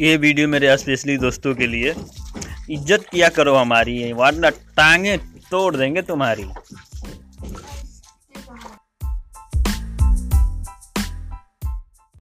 ये वीडियो मेरे स्पेशली दोस्तों के लिए। इज़्ज़त किया करो हमारी वरना टांगे, तोड़ देंगे तुम्हारी।